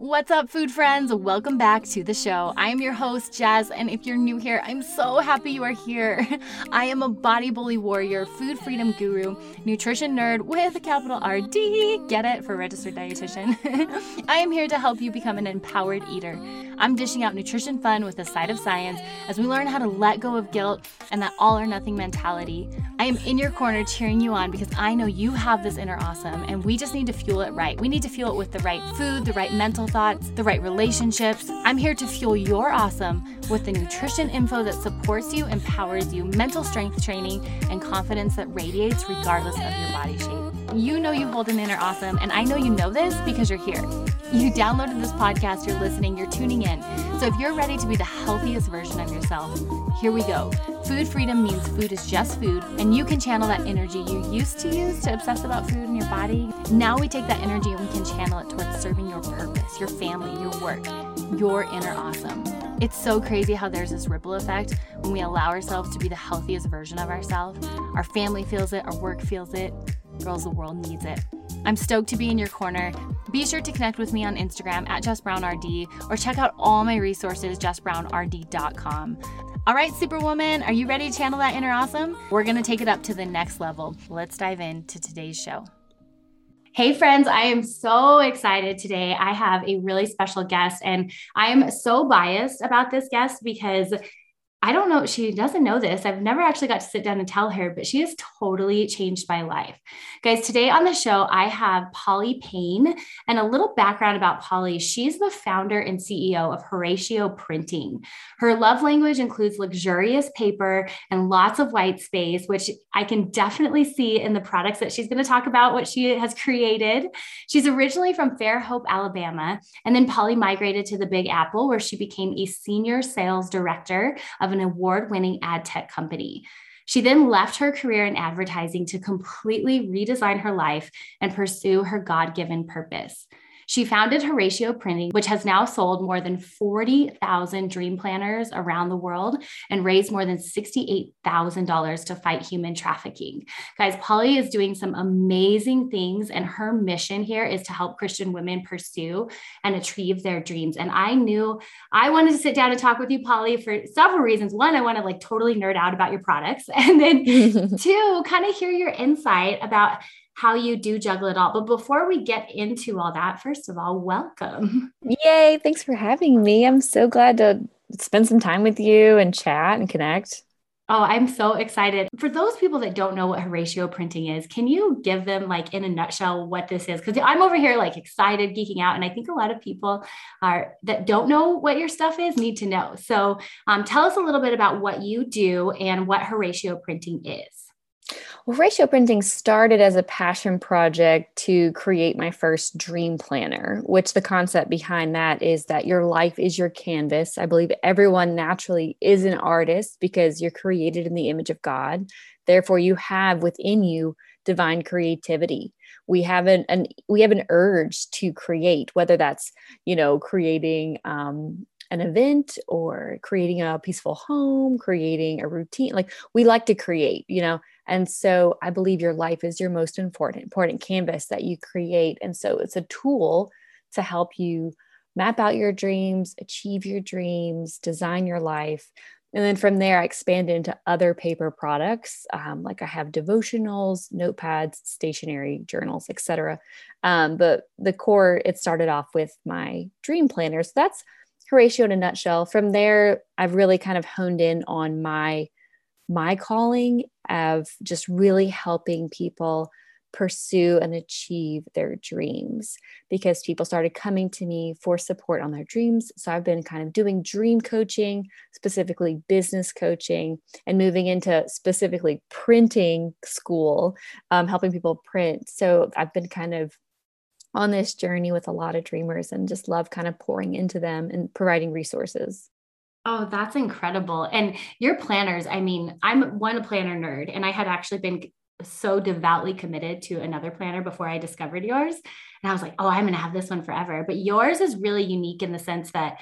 What's up, food friends? Welcome back to the show. I am your host, Jess, and if you're new here, I'm so happy you are here. I am a body bully warrior, food freedom guru, nutrition nerd with a capital RD. Get it for registered dietitian. I am here to help you become an empowered eater. I'm dishing out nutrition fun with a side of science as we learn how to let go of guilt and that all or nothing mentality. I am in your corner cheering you on because I know you have this inner awesome and we just need to fuel it right. We need to fuel it with the right food, the right mental thoughts, the right relationships. I'm here to fuel your awesome with the nutrition info that supports you, empowers you, mental strength training, and confidence that radiates regardless of your body shape. You know you hold an inner awesome, and I know you know this because you're here. You downloaded this podcast, you're listening, you're tuning in. So if you're ready to be the healthiest version of yourself, here we go. Food freedom means food is just food, and you can channel that energy you used to use to obsess about food in your body. Now we take that energy and we can channel it towards serving your purpose, your family, your work, your inner awesome. It's so crazy how there's this ripple effect when we allow ourselves to be the healthiest version of ourselves. Our family feels it, our work feels it. Girls, the world needs it. I'm stoked to be in your corner. Be sure to connect with me on Instagram at JessBrownRD or check out all my resources, jessbrownrd.com. All right, Superwoman, are you ready to channel that inner awesome? We're going to take it up to the next level. Let's dive into today's show. Hey, friends, I am so excited today. I have a really special guest, and I am so biased about this guest because I don't know, she doesn't know this. I've never actually got to sit down and tell her, but she has totally changed my life. Guys, today on the show, I have Polly Payne and a little background about Polly. She's the founder and CEO of Horatio Printing. Her love language includes luxurious paper and lots of white space, which I can definitely see in the products that she's going to talk about, what she has created. She's originally from Fairhope, Alabama, and then Polly migrated to the Big Apple, where she became a senior sales director of of an award winning ad tech company. She then left her career in advertising to completely redesign her life and pursue her God given purpose. She founded Horatio Printing, which has now sold more than 40,000 dream planners around the world and raised more than $68,000 to fight human trafficking. Guys, Polly is doing some amazing things, and her mission here is to help Christian women pursue and achieve their dreams. And I knew I wanted to sit down and talk with you, Polly, for several reasons. One, I want to like totally nerd out about your products. And then two, kind of hear your insight about how you do juggle it all. But before we get into all that, first of all, welcome. Yay. Thanks for having me. I'm so glad to spend some time with you and chat and connect. Oh, I'm so excited. For those people that don't know what Horatio printing is, can you give them, like, in a nutshell, what this is? Because I'm over here, like, excited, geeking out. And I think a lot of people are that don't know what your stuff is need to know. So, um, tell us a little bit about what you do and what Horatio printing is. Well, ratio printing started as a passion project to create my first dream planner, which the concept behind that is that your life is your canvas. I believe everyone naturally is an artist because you're created in the image of God. Therefore, you have within you divine creativity. We have an, an we have an urge to create, whether that's you know creating um, an event or creating a peaceful home, creating a routine. Like we like to create, you know, and so I believe your life is your most important, important canvas that you create. And so it's a tool to help you map out your dreams, achieve your dreams, design your life. And then from there, I expand into other paper products. Um, like I have devotionals, notepads, stationery, journals, etc. Um, but the core, it started off with my dream planner. So that's Horatio in a nutshell. From there, I've really kind of honed in on my my calling of just really helping people pursue and achieve their dreams because people started coming to me for support on their dreams. So I've been kind of doing dream coaching, specifically business coaching, and moving into specifically printing school, um, helping people print. So I've been kind of on this journey with a lot of dreamers and just love kind of pouring into them and providing resources. Oh, that's incredible. And your planners, I mean, I'm one planner nerd, and I had actually been so devoutly committed to another planner before I discovered yours. And I was like, oh, I'm going to have this one forever. But yours is really unique in the sense that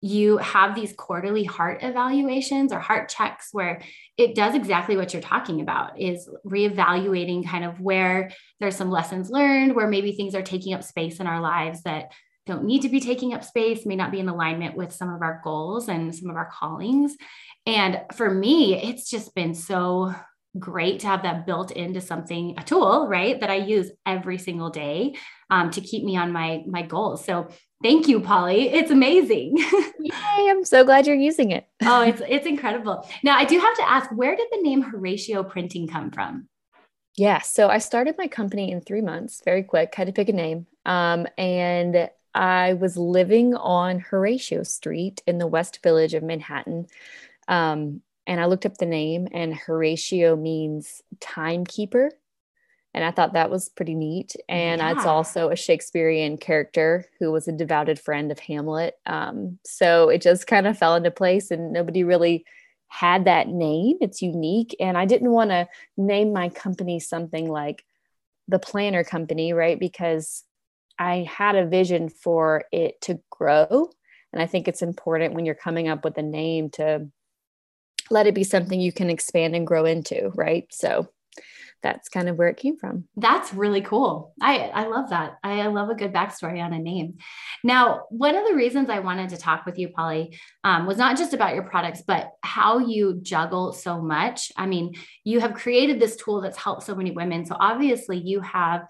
you have these quarterly heart evaluations or heart checks where it does exactly what you're talking about is reevaluating kind of where there's some lessons learned where maybe things are taking up space in our lives that don't need to be taking up space, may not be in alignment with some of our goals and some of our callings. And for me, it's just been so great to have that built into something, a tool, right, that I use every single day um, to keep me on my my goals. So thank you, Polly. It's amazing. Yay! I'm so glad you're using it. oh, it's it's incredible. Now I do have to ask, where did the name Horatio Printing come from? Yeah, so I started my company in three months, very quick. Had to pick a name, um, and I was living on Horatio Street in the West Village of Manhattan. Um, and I looked up the name, and Horatio means timekeeper. And I thought that was pretty neat. And yeah. it's also a Shakespearean character who was a devoted friend of Hamlet. Um, so it just kind of fell into place, and nobody really had that name. It's unique. And I didn't want to name my company something like the Planner Company, right? Because I had a vision for it to grow. And I think it's important when you're coming up with a name to let it be something you can expand and grow into, right? So that's kind of where it came from. That's really cool. I, I love that. I, love a good backstory on a name. Now, one of the reasons I wanted to talk with you, Polly, um, was not just about your products, but how you juggle so much. I mean, you have created this tool that's helped so many women. So obviously, you have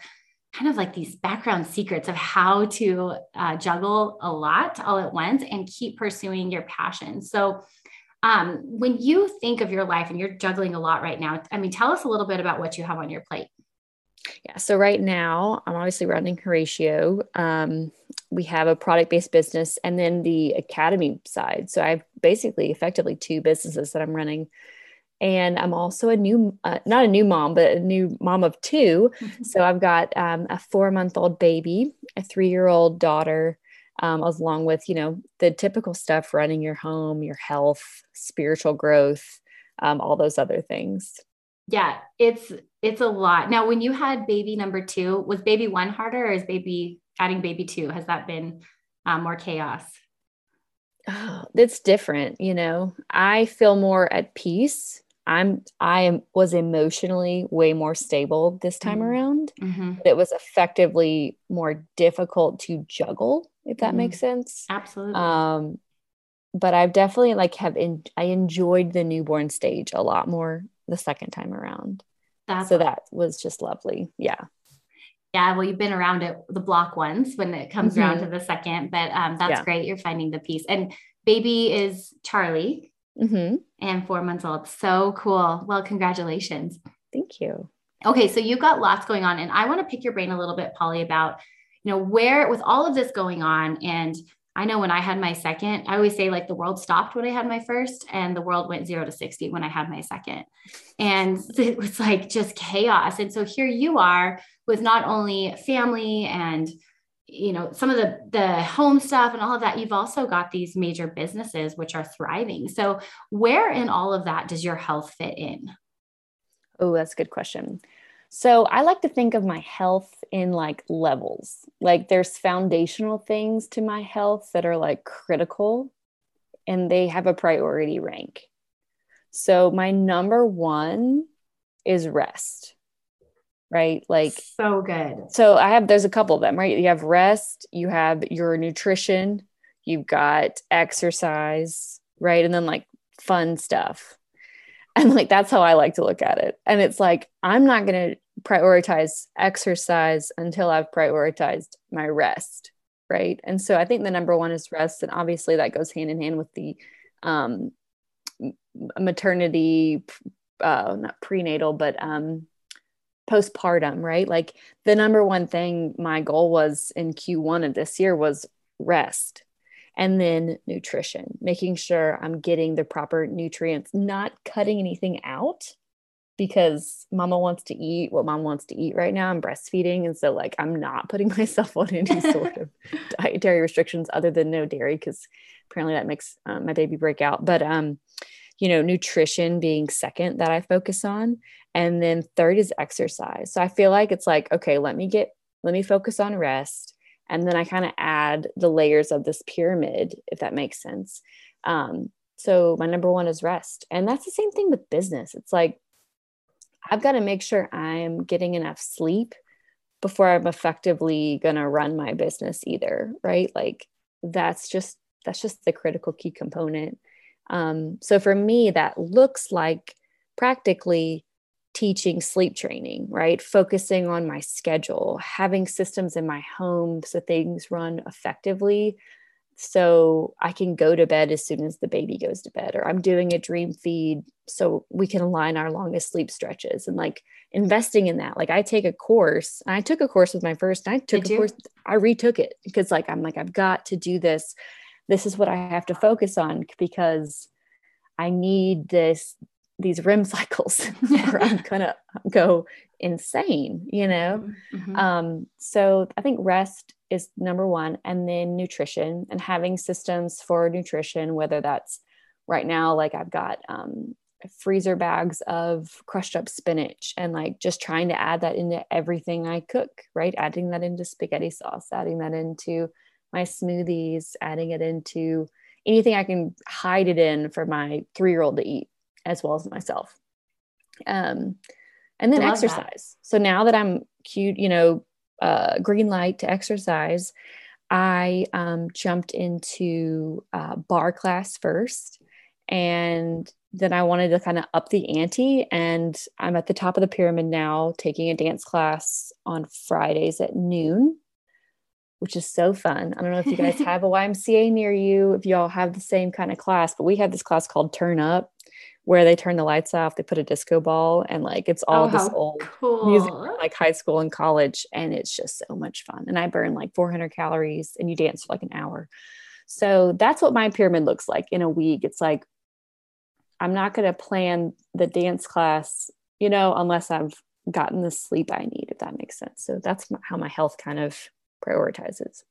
kind of like these background secrets of how to uh, juggle a lot all at once and keep pursuing your passion. So, um, when you think of your life and you're juggling a lot right now, I mean, tell us a little bit about what you have on your plate. Yeah. So right now, I'm obviously running Horatio. Um, we have a product based business and then the academy side. So I've basically effectively two businesses that I'm running. And I'm also a new, uh, not a new mom, but a new mom of 2 mm-hmm. So I've got um, a four month old baby, a three year old daughter, um, along with you know the typical stuff running your home your health spiritual growth um, all those other things. Yeah it's it's a lot. Now when you had baby number two was baby one harder or is baby adding baby two has that been um, more chaos? Oh, it's different you know? I feel more at peace i'm i am was emotionally way more stable this time mm-hmm. around mm-hmm. but it was effectively more difficult to juggle if that mm-hmm. makes sense. Absolutely. Um, but I've definitely like have in, I enjoyed the newborn stage a lot more the second time around. That's so that was just lovely. Yeah. Yeah, well, you've been around it the block once when it comes mm-hmm. around to the second, but um, that's yeah. great. You're finding the peace. And baby is Charlie mm-hmm. and four months old. So cool. Well, congratulations. Thank you. Okay, so you've got lots going on, and I want to pick your brain a little bit, Polly, about you know, where with all of this going on, and I know when I had my second, I always say like the world stopped when I had my first, and the world went zero to 60 when I had my second. And it was like just chaos. And so here you are with not only family and you know some of the the home stuff and all of that you've also got these major businesses which are thriving so where in all of that does your health fit in oh that's a good question so I like to think of my health in like levels. Like there's foundational things to my health that are like critical and they have a priority rank. So my number one is rest. Right? Like so good. So I have there's a couple of them, right? You have rest, you have your nutrition, you've got exercise, right? And then like fun stuff. And like that's how I like to look at it. And it's like I'm not going to prioritize exercise until I've prioritized my rest. Right. And so I think the number one is rest. And obviously that goes hand in hand with the um, maternity, uh, not prenatal, but um, postpartum, right? Like the number one thing my goal was in Q1 of this year was rest and then nutrition, making sure I'm getting the proper nutrients, not cutting anything out because mama wants to eat what mom wants to eat right now. I'm breastfeeding. And so, like, I'm not putting myself on any sort of dietary restrictions other than no dairy because apparently that makes um, my baby break out. But, um, you know, nutrition being second that I focus on. And then third is exercise. So I feel like it's like, okay, let me get, let me focus on rest. And then I kind of add the layers of this pyramid, if that makes sense. Um, so my number one is rest. And that's the same thing with business. It's like, I've got to make sure I'm getting enough sleep before I'm effectively going to run my business either, right? Like that's just that's just the critical key component. Um, so for me, that looks like practically teaching sleep training, right? Focusing on my schedule, having systems in my home so things run effectively. So I can go to bed as soon as the baby goes to bed, or I'm doing a dream feed so we can align our longest sleep stretches and like investing in that. Like I take a course, I took a course with my first, I took Did a you? course, I retook it because like I'm like, I've got to do this. This is what I have to focus on because I need this these REM cycles or I'm gonna go insane, you know? Mm-hmm. Um, so I think rest is number one, and then nutrition and having systems for nutrition, whether that's right now, like I've got um, freezer bags of crushed up spinach and like just trying to add that into everything I cook, right? Adding that into spaghetti sauce, adding that into my smoothies, adding it into anything I can hide it in for my three year old to eat as well as myself. Um, and then exercise. That. So now that I'm cute, you know, uh, green light to exercise, I um, jumped into uh, barre class first. And then I wanted to kind of up the ante. And I'm at the top of the pyramid now, taking a dance class on Fridays at noon, which is so fun. I don't know if you guys have a YMCA near you, if y'all have the same kind of class, but we have this class called Turn Up where they turn the lights off, they put a disco ball, and like it's all oh, this old cool. music like high school and college, and it's just so much fun. And I burn like 400 calories, and you dance for like an hour. So that's what my pyramid looks like in a week. It's like I'm not going to plan the dance class, you know, unless I've gotten the sleep I need, if that makes sense. So that's how my health kind of prioritizes.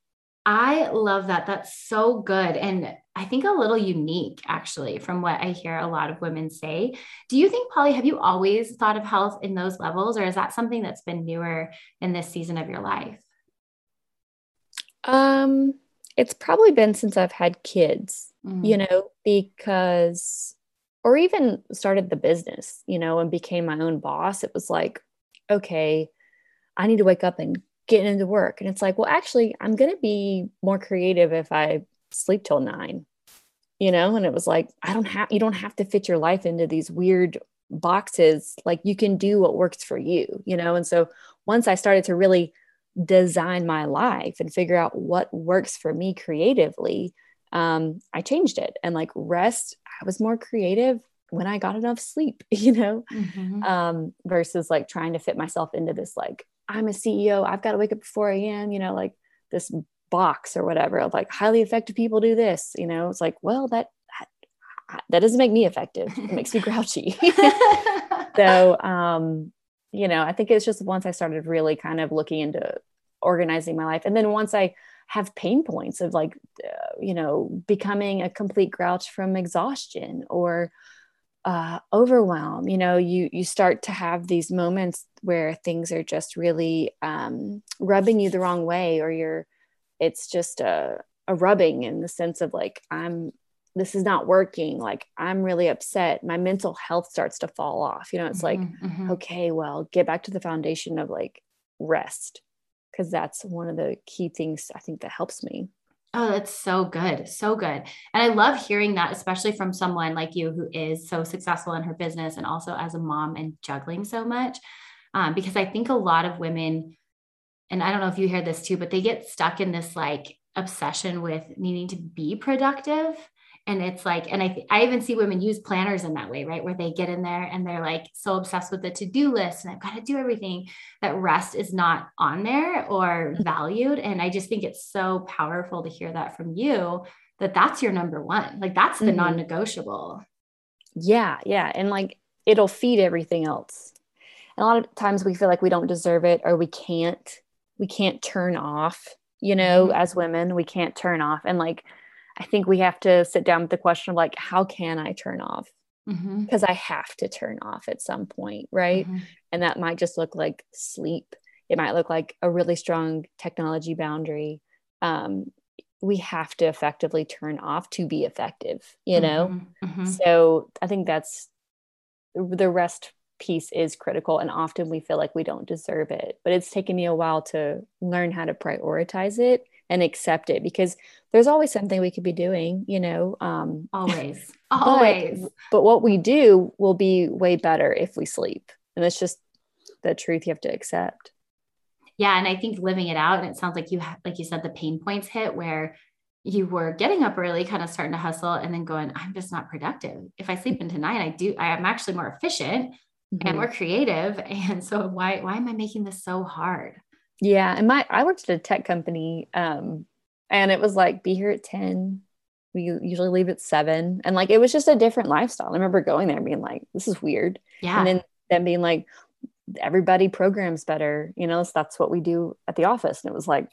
I love that. That's so good. And I think a little unique, actually, from what I hear a lot of women say. Do you think, Polly, have you always thought of health in those levels, or is that something that's been newer in this season of your life? Um, it's probably been since I've had kids, mm-hmm. you know, because, or even started the business, you know, and became my own boss. It was like, okay, I need to wake up and getting into work. And it's like, well, actually, I'm going to be more creative if I sleep till nine, you know? And it was like, I don't have, you don't have to fit your life into these weird boxes. Like you can do what works for you, you know? And so once I started to really design my life and figure out what works for me creatively, um, I changed it. And like rest, I was more creative when I got enough sleep, you know, mm-hmm. um, versus like trying to fit myself into this like I'm a CEO. I've got to wake up at 4 a.m., you know, like this box or whatever of like highly effective people do this, you know, it's like, well, that, that, that doesn't make me effective. It makes me grouchy. so, um, you know, I think it's just once I started really kind of looking into organizing my life. And then once I have pain points of like, uh, you know, becoming a complete grouch from exhaustion or, uh, overwhelm you know you you start to have these moments where things are just really um, rubbing you the wrong way or you're it's just a, a rubbing in the sense of like i'm this is not working. Like i'm really upset. My mental health starts to fall off. You know it's mm-hmm, like mm-hmm. okay well get back to the foundation of like rest because that's one of the key things i think that helps me Oh, that's so good. So good. And I love hearing that, especially from someone like you who is so successful in her business and also as a mom and juggling so much. Um, because I think a lot of women, and I don't know if you hear this too, but they get stuck in this like obsession with needing to be productive and it's like and i i even see women use planners in that way right? Where they get in there and they're like so obsessed with the to-do list and i've got to do everything that rest is not on there or mm-hmm. valued. And i just think it's so powerful to hear that from you that that's your number one. Like that's the mm-hmm. non-negotiable. Yeah yeah. And like it'll feed everything else. And a lot of times we feel like we don't deserve it or we can't we can't turn off you know mm-hmm. as women we can't turn off. And like I think we have to sit down with the question of like, how can I turn off? Because mm-hmm. I have to turn off at some point, right? Mm-hmm. And that might just look like sleep. It might look like a really strong technology boundary. Um, we have to effectively turn off to be effective, you know? Mm-hmm. mm-hmm. So I think that's the rest piece is critical and often we feel like we don't deserve it but it's taken me a while to learn how to prioritize it and accept it because there's always something we could be doing you know um always. always. but, but what we do will be way better if we sleep and it's just the truth you have to accept. Yeah and i think living it out and it sounds like you have like you said the pain points hit where you were getting up early kind of starting to hustle and then going i'm just not productive. If i sleep in tonight i do i am actually more efficient mm-hmm. and more creative and so why why am i making this so hard yeah and my i worked at a tech company um and it was like be here at 10 we usually leave at 7 and like it was just a different lifestyle. I remember going there and being like this is weird. Yeah. and then then being like everybody programs better you know so that's what we do at the office. And it was like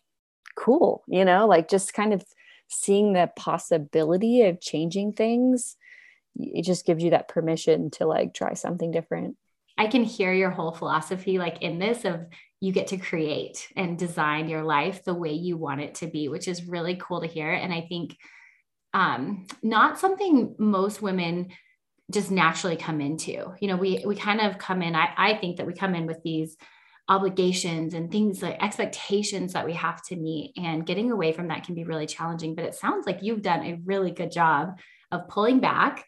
cool you know like just kind of seeing the possibility of changing things it just gives you that permission to like try something different. I can hear your whole philosophy like in this of you get to create and design your life the way you want it to be which is really cool to hear. And i think um not something most women just naturally come into. You know we we kind of come in i i think that we come in with these obligations and things like expectations that we have to meet and getting away from that can be really challenging. But it sounds like you've done a really good job of pulling back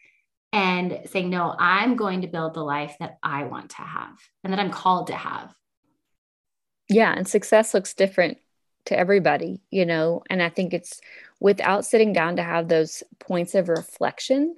and saying no i'm going to build the life that i want to have and that i'm called to have yeah and success looks different to everybody you know and i think it's without sitting down to have those points of reflection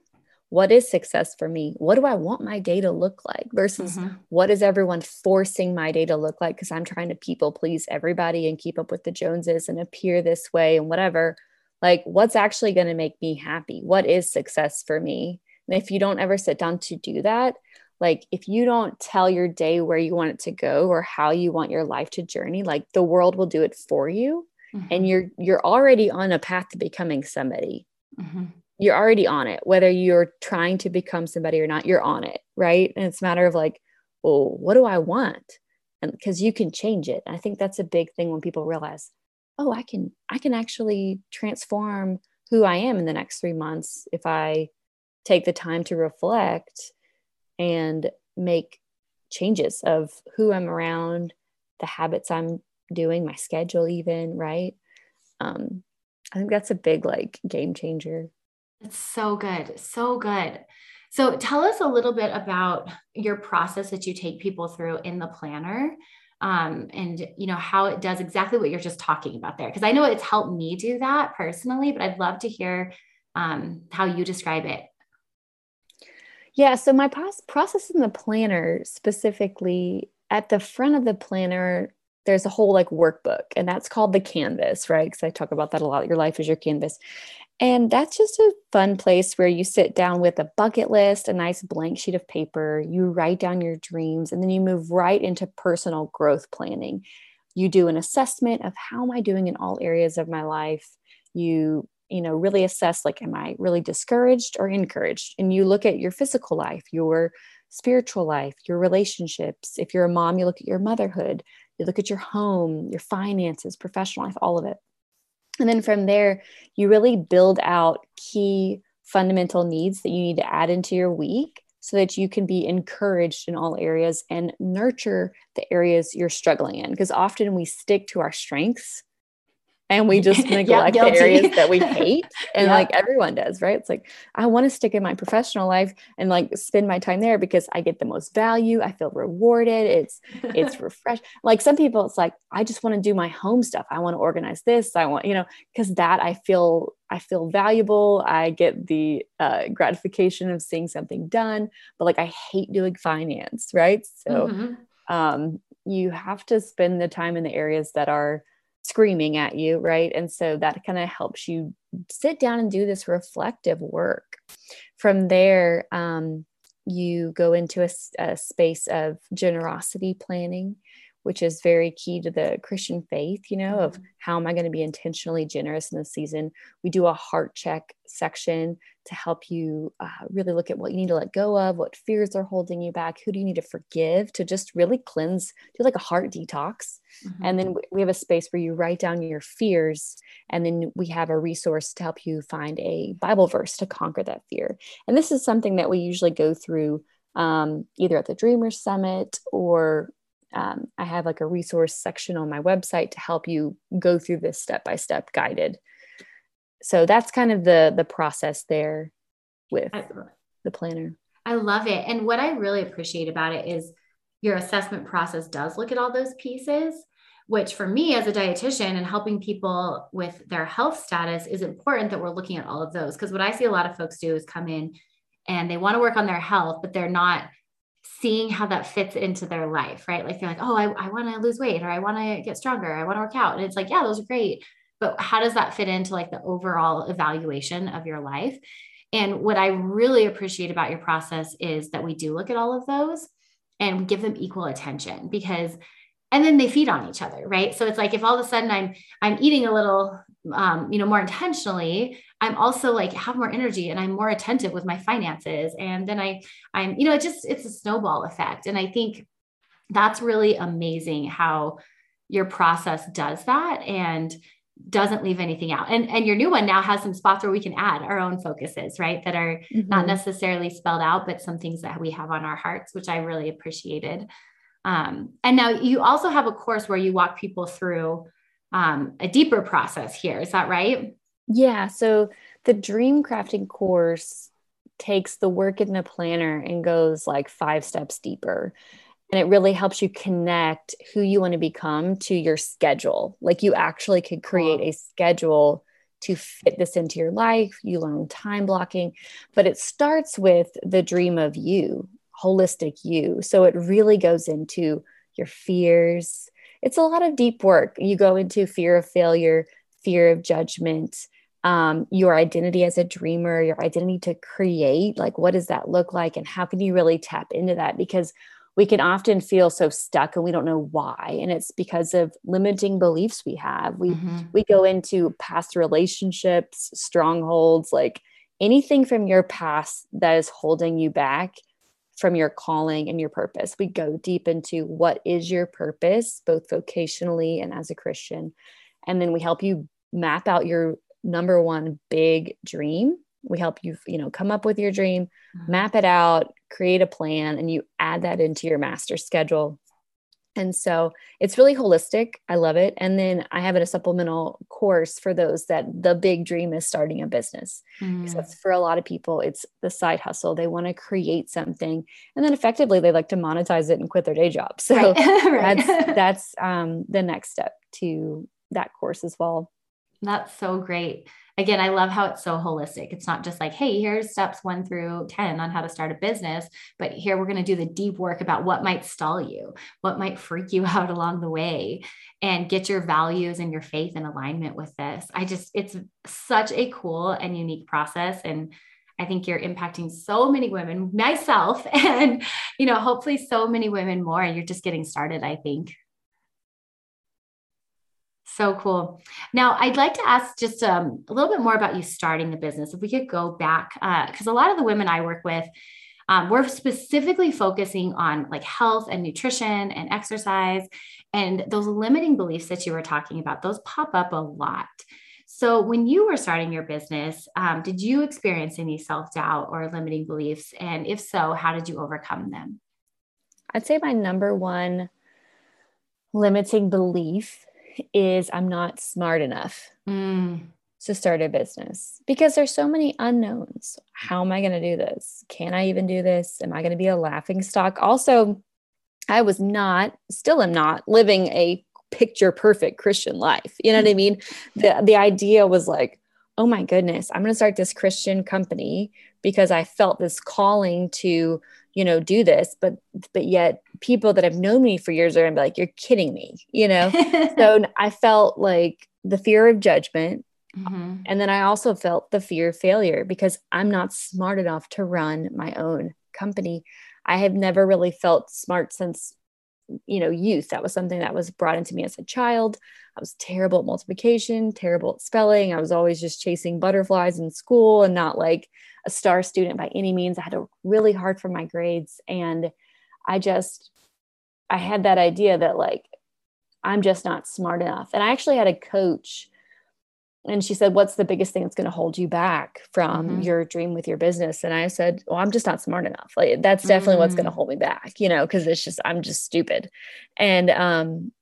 what is success for me? What do I want my day to look like versus mm-hmm. what is everyone forcing my day to look like? Because I'm trying to people please everybody and keep up with the Joneses and appear this way and whatever. Like, what's actually going to make me happy? What is success for me? And if you don't ever sit down to do that, like if you don't tell your day where you want it to go or how you want your life to journey, like the world will do it for you. Mm-hmm. And you're you're already on a path to becoming somebody. Mm-hmm you're already on it whether you're trying to become somebody or not you're on it right and it's a matter of like well what do i want and because you can change it and i think that's a big thing when people realize oh i can i can actually transform who i am in the next three months if i take the time to reflect and make changes of who i'm around the habits i'm doing my schedule even right um, i think that's a big like game changer it's so good. So good. So tell us a little bit about your process that you take people through in the planner. Um, and you know how it does exactly what you're just talking about there because i know it's helped me do that personally but i'd love to hear um, how you describe it yeah so my process in the planner specifically at the front of the planner there's a whole like workbook and that's called the canvas right because i talk about that a lot your life is your canvas and that's just a fun place where you sit down with a bucket list, a nice blank sheet of paper, you write down your dreams, and then you move right into personal growth planning. You do an assessment of how am I doing in all areas of my life? You you know really assess like am i really discouraged or encouraged? And you look at your physical life your spiritual life your relationships. If you're a mom you look at your motherhood. You look at your home your finances professional life all of it. And then from there, you really build out key fundamental needs that you need to add into your week so that you can be encouraged in all areas and nurture the areas you're struggling in. Because often we stick to our strengths and we just neglect the areas that we hate and like everyone does right? It's like i want to stick in my professional life and like spend my time there because i get the most value i feel rewarded it's it's refreshed like some people it's like i just want to do my home stuff. I want to organize this i want you know because that i feel i feel valuable i get the uh, gratification of seeing something done but like i hate doing finance right? So mm-hmm. um you have to spend the time in the areas that are screaming at you, right? And so that kind of helps you sit down and do this reflective work. From there, um, you go into a, a space of generosity planning which is very key to the Christian faith, you know, of mm-hmm. how am I going to be intentionally generous in this season. We do a heart check section to help you uh, really look at what you need to let go of, what fears are holding you back, who do you need to forgive to just really cleanse, do like a heart detox. Mm-hmm. And then we have a space where you write down your fears. And then we have a resource to help you find a Bible verse to conquer that fear. And this is something that we usually go through um, either at the Dreamers Summit or um, I have like a resource section on my website to help you go through this step by step guided. So that's kind of the the process there with the planner. I love it. And what I really appreciate about it is your assessment process does look at all those pieces, which for me as a dietitian and helping people with their health status is important that we're looking at all of those. Because what I see a lot of folks do is come in and they want to work on their health, but they're not seeing how that fits into their life, right? Like they're like, oh, I, I want to lose weight or I want to get stronger. I want to work out. And it's like, yeah, those are great. But how does that fit into like the overall evaluation of your life? And what I really appreciate about your process is that we do look at all of those and we give them equal attention because and then they feed on each other right so it's like if all of a sudden i'm i'm eating a little um, you know more intentionally i'm also like have more energy and i'm more attentive with my finances and then i i'm you know it just it's a snowball effect and i think that's really amazing how your process does that and doesn't leave anything out. And and your new one now has some spots where we can add our own focuses, right? That are mm-hmm. not necessarily spelled out, but some things that we have on our hearts, which I really appreciated. Um, and now you also have a course where you walk people through um, a deeper process here. Is that right? Yeah. So the dream crafting course takes the work in the planner and goes like five steps deeper and it really helps you connect who you want to become to your schedule like you actually could create a schedule to fit this into your life you learn time blocking but it starts with the dream of you holistic you so it really goes into your fears it's a lot of deep work. You go into fear of failure fear of judgment um, your identity as a dreamer your identity to create like what does that look like? And how can you really tap into that? Because we can often feel so stuck and we don't know why. And it's because of limiting beliefs we have. We mm-hmm. we go into past relationships strongholds like anything from your past that is holding you back from your calling and your purpose. We go deep into what is your purpose both vocationally and as a christian. And then we help you map out your number one big dream. We help you you know come up with your dream mm-hmm. map it out create a plan and you add that into your master schedule and so it's really holistic i love it and then i have a supplemental course for those that the big dream is starting a business mm. because that's for a lot of people it's the side hustle they want to create something and then effectively they like to monetize it and quit their day job so right. right. that's that's um, the next step to that course as well that's so great again, I love how it's so holistic. It's not just like, hey, here's steps one through 10 on how to start a business, but here we're going to do the deep work about what might stall you, what might freak you out along the way, and get your values and your faith in alignment with this. I just, it's such a cool and unique process. And I think you're impacting so many women, myself, and, you know, hopefully so many women more. You're just getting started, I think. So cool. Now, I'd like to ask just um, a little bit more about you starting the business. If we could go back, because uh, a lot of the women I work with, um, we're specifically focusing on like health and nutrition and exercise. And those limiting beliefs that you were talking about, those pop up a lot. So, when you were starting your business, um, did you experience any self doubt or limiting beliefs? And if so, how did you overcome them? I'd say my number one limiting belief is I'm not smart enough mm. to start a business because there's so many unknowns. How am I going to do this? Can I even do this? Am I going to be a laughing stock? Also, I was not, still am not living a picture perfect Christian life. You know what I mean? The the idea was like, oh my goodness, I'm going to start this Christian company because I felt this calling to you know do this but but yet people that have known me for years are gonna be like you're kidding me you know? So i felt like the fear of judgment mm-hmm. and then i also felt the fear of failure because i'm not smart enough to run my own company. I have never really felt smart since you know youth. That was something that was brought into me as a child. I was terrible at multiplication terrible at spelling. I was always just chasing butterflies in school and not like a star student by any means. I had to work really hard for my grades. And I just, I had that idea that like, I'm just not smart enough. And I actually had a coach and she said, What's the biggest thing that's going to hold you back from mm-hmm. your dream with your business? And I said, Well, I'm just not smart enough. Like, that's definitely mm-hmm. what's going to hold me back, you know, because it's just, I'm just stupid. And um,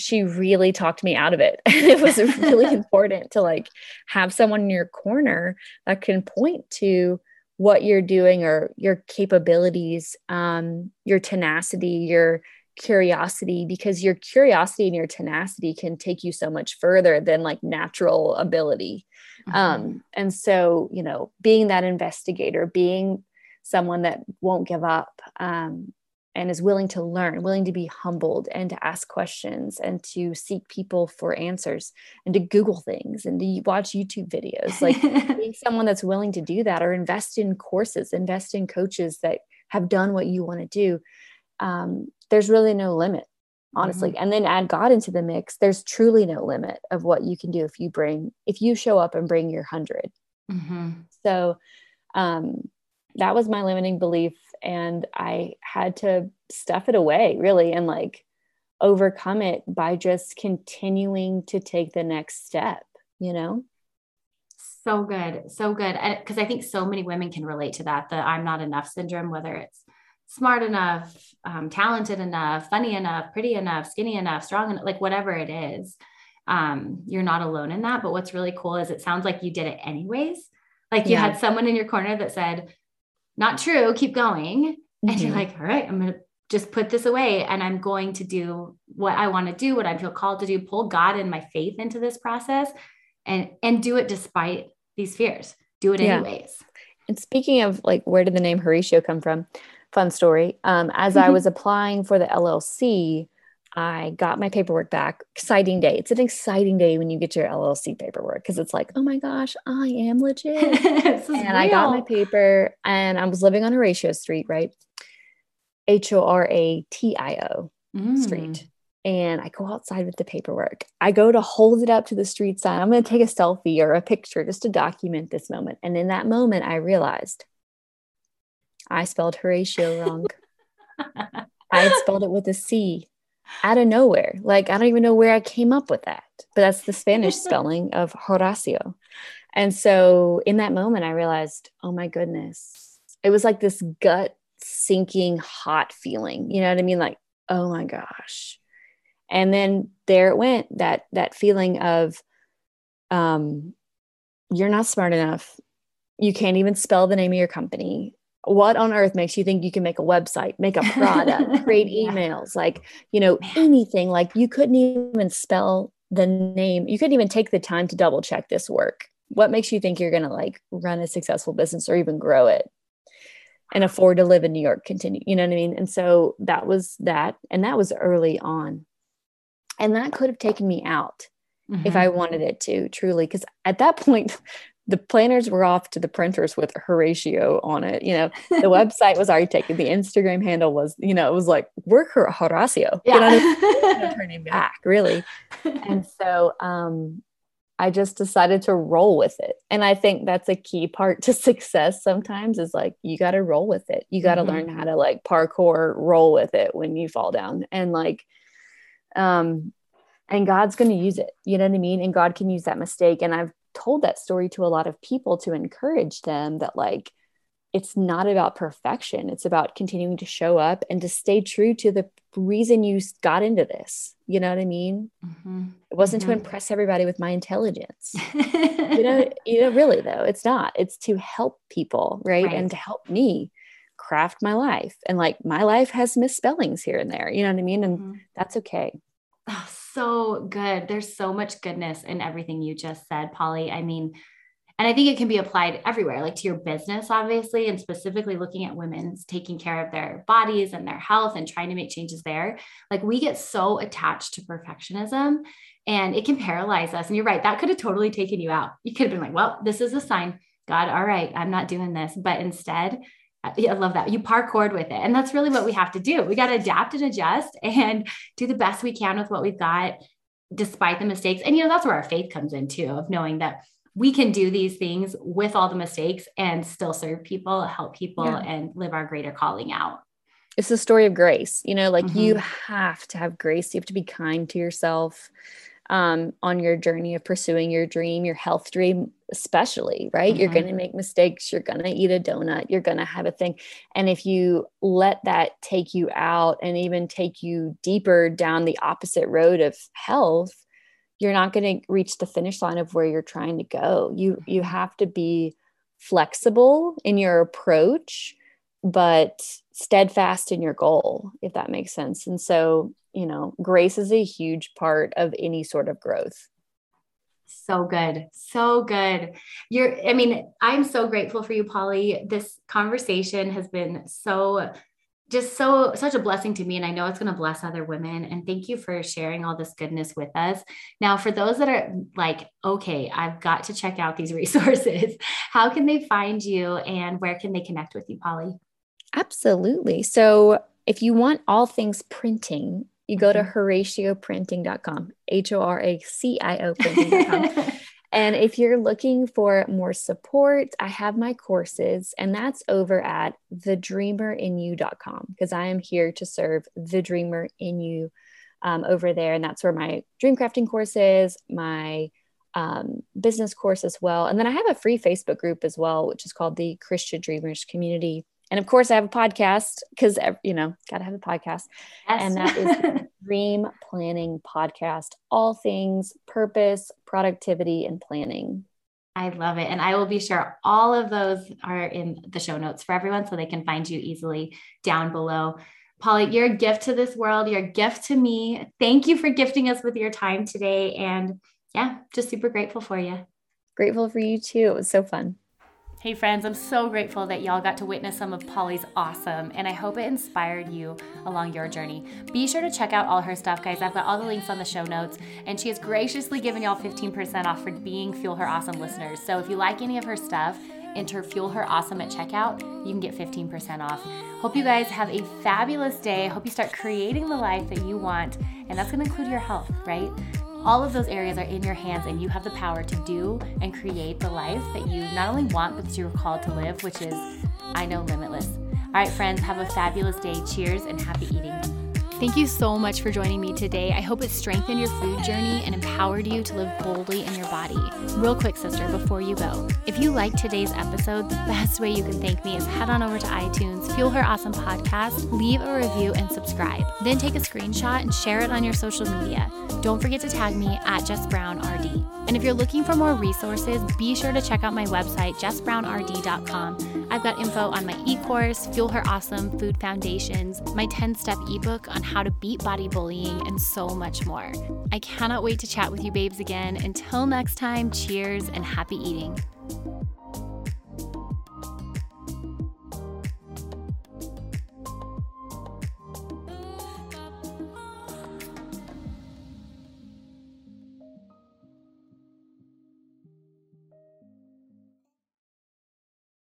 she really talked me out of it. And it was really important to like have someone in your corner that can point to what you're doing or your capabilities, um, your tenacity, your curiosity because your curiosity and your tenacity can take you so much further than like natural ability mm-hmm. um and so you know being that investigator being someone that won't give up um and is willing to learn willing to be humbled and to ask questions and to seek people for answers and to google things and to watch youtube videos like being someone that's willing to do that or invest in courses invest in coaches that have done what you want to do um, there's really no limit honestly mm-hmm. and then add god into the mix there's truly no limit of what you can do if you bring if you show up and bring your 100 mm-hmm. so um that was my limiting belief and i had to stuff it away really and like overcome it by just continuing to take the next step you know so good so good because i think so many women can relate to that the i'm not enough syndrome whether it's smart enough, um, talented enough, funny enough, pretty enough, skinny enough, strong enough, like whatever it is. Um, you're not alone in that. But what's really cool is it sounds like you did it anyways. Like you yeah. had someone in your corner that said, not true, keep going. Mm-hmm. And you're mm-hmm. like, all right, I'm going to just put this away and I'm going to do what I want to do, what I feel called to do, pull God and my faith into this process and and do it despite these fears. Do it anyways. And speaking of like where did the name Horatio come from? fun story. Um, as I was applying for the LLC, I got my paperwork back. Exciting day. It's an exciting day when you get your LLC paperwork because it's like, oh my gosh, I am legit. and real. I got my paper and I was living on Horatio Street, right? H O R A T I O mm. Street. And I go outside with the paperwork. I go to hold it up to the street sign. I'm going to take a selfie or a picture just to document this moment. And in that moment, I realized I spelled Horatio wrong. I had spelled it with a C out of nowhere. Like, I don't even know where I came up with that, but that's the Spanish spelling of Horacio. And so in that moment, I realized, oh my goodness, it was like this gut sinking hot feeling. You know what I mean? Like, oh my gosh. And then there it went that that feeling of um you're not smart enough. You can't even spell the name of your company what on earth makes you think you can make a website, make a product, create emails, like, you know, anything? Like, you couldn't even spell the name, you couldn't even take the time to double check this work. What makes you think you're going to like run a successful business or even grow it and afford to live in New York? Continue, you know what I mean? And so that was that. And that was early on. And that could have taken me out. Mm-hmm. if I wanted it to truly. Because at that point, the planners were off to the printers with Horatio on it. You know, the website was already taken. The Instagram handle was, you know, it was like, we're Horacio. Yeah. You know, turning back, really. And so um, I just decided to roll with it. And I think that's a key part to success sometimes is like, you got to roll with it. You got to mm-hmm. learn how to like parkour, roll with it when you fall down. And like, um, and God's going to use it. You know what I mean? And God can use that mistake. And I've told that story to a lot of people to encourage them that like it's not about perfection. It's about continuing to show up and to stay true to the reason you got into this. You know what i mean? Mm-hmm. it wasn't mm-hmm. to impress everybody with my intelligence. You know you know really though it's not. It's to help people right? right. and to help me craft my life. And like my life has misspellings here and there. You know what i mean? And mm-hmm. that's okay Oh, so good. There's so much goodness in everything you just said, Polly. I mean, and I think it can be applied everywhere, like to your business, obviously, and specifically looking at women's taking care of their bodies and their health and trying to make changes there. Like we get so attached to perfectionism and it can paralyze us. And you're right, that could have totally taken you out. You could have been like, well, this is a sign. God, all right, I'm not doing this. But instead, I love that. You parkoured with it. And that's really what we have to do. We got to adapt and adjust and do the best we can with what we've got, despite the mistakes. And, you know, that's where our faith comes in too, of knowing that we can do these things with all the mistakes and still serve people, help people, yeah. and live our greater calling out. It's the story of grace. You know, like mm-hmm. you have to have grace. You have to be kind to yourself. Um, on your journey of pursuing your dream, your health dream, especially, right? Mm-hmm. You're going to make mistakes. You're going to eat a donut. You're going to have a thing. And if you let that take you out and even take you deeper down the opposite road of health, you're not going to reach the finish line of where you're trying to go. You you mm-hmm. have to be flexible in your approach, but steadfast in your goal, if that makes sense. And so you know, grace is a huge part of any sort of growth. So good. So good. You're, I mean, I'm so grateful for you, Polly. This conversation has been so just so such a blessing to me and i know it's going to bless other women and thank you for sharing all this goodness with us now for those that are like okay i've got to check out these resources how can they find you and where can they connect with you polly absolutely so if you want all things printing you go to mm-hmm. horacioprinting.com, H O R A C I O printing.com. and if you're looking for more support, I have my courses, and that's over at thedreamerinyou.com because I am here to serve the dreamer in you um, over there. And that's where my dream crafting course is, my um, business course as well. And then I have a free Facebook group as well, which is called the Christian Dreamers Community. And of course, I have a podcast because, you know, got to have a podcast. Yes. And that is Dream Planning Podcast, all things purpose, productivity, and planning. I love it. And I will be sure all of those are in the show notes for everyone so they can find you easily down below. Polly, you're a gift to this world. You're a gift to me. Thank you for gifting us with your time today. And yeah, just super grateful for you. Grateful for you too. It was so fun. Hey, friends, I'm so grateful that y'all got to witness some of Polly's awesome, and I hope it inspired you along your journey. Be sure to check out all her stuff, guys. I've got all the links on the show notes, and she has graciously given y'all 15% off for being Fuel Her Awesome listeners. So if you like any of her stuff, enter Fuel Her Awesome at checkout. You can get 15% off. Hope you guys have a fabulous day. Hope you start creating the life that you want, and that's to include your health, right? All of those areas are in your hands and you have the power to do and create the life that you not only want but that you're called to live which is i know limitless. All right friends have a fabulous day. Cheers and happy eating Thank you so much for joining me today. I hope it strengthened your food journey and empowered you to live boldly in your body. Real quick, sister, before you go, if you liked today's episode, the best way you can thank me is head on over to iTunes, Fuel Her Awesome Podcast, leave a review, and subscribe. Then take a screenshot and share it on your social media. Don't forget to tag me at Jess Brown RD. And if you're looking for more resources, be sure to check out my website, jessbrownrd.com. I've got info on my e course, Fuel Her Awesome Food Foundations, my 10 step ebook on how to beat body bullying, and so much more. I cannot wait to chat with you, babes, again. Until next time, cheers and happy eating.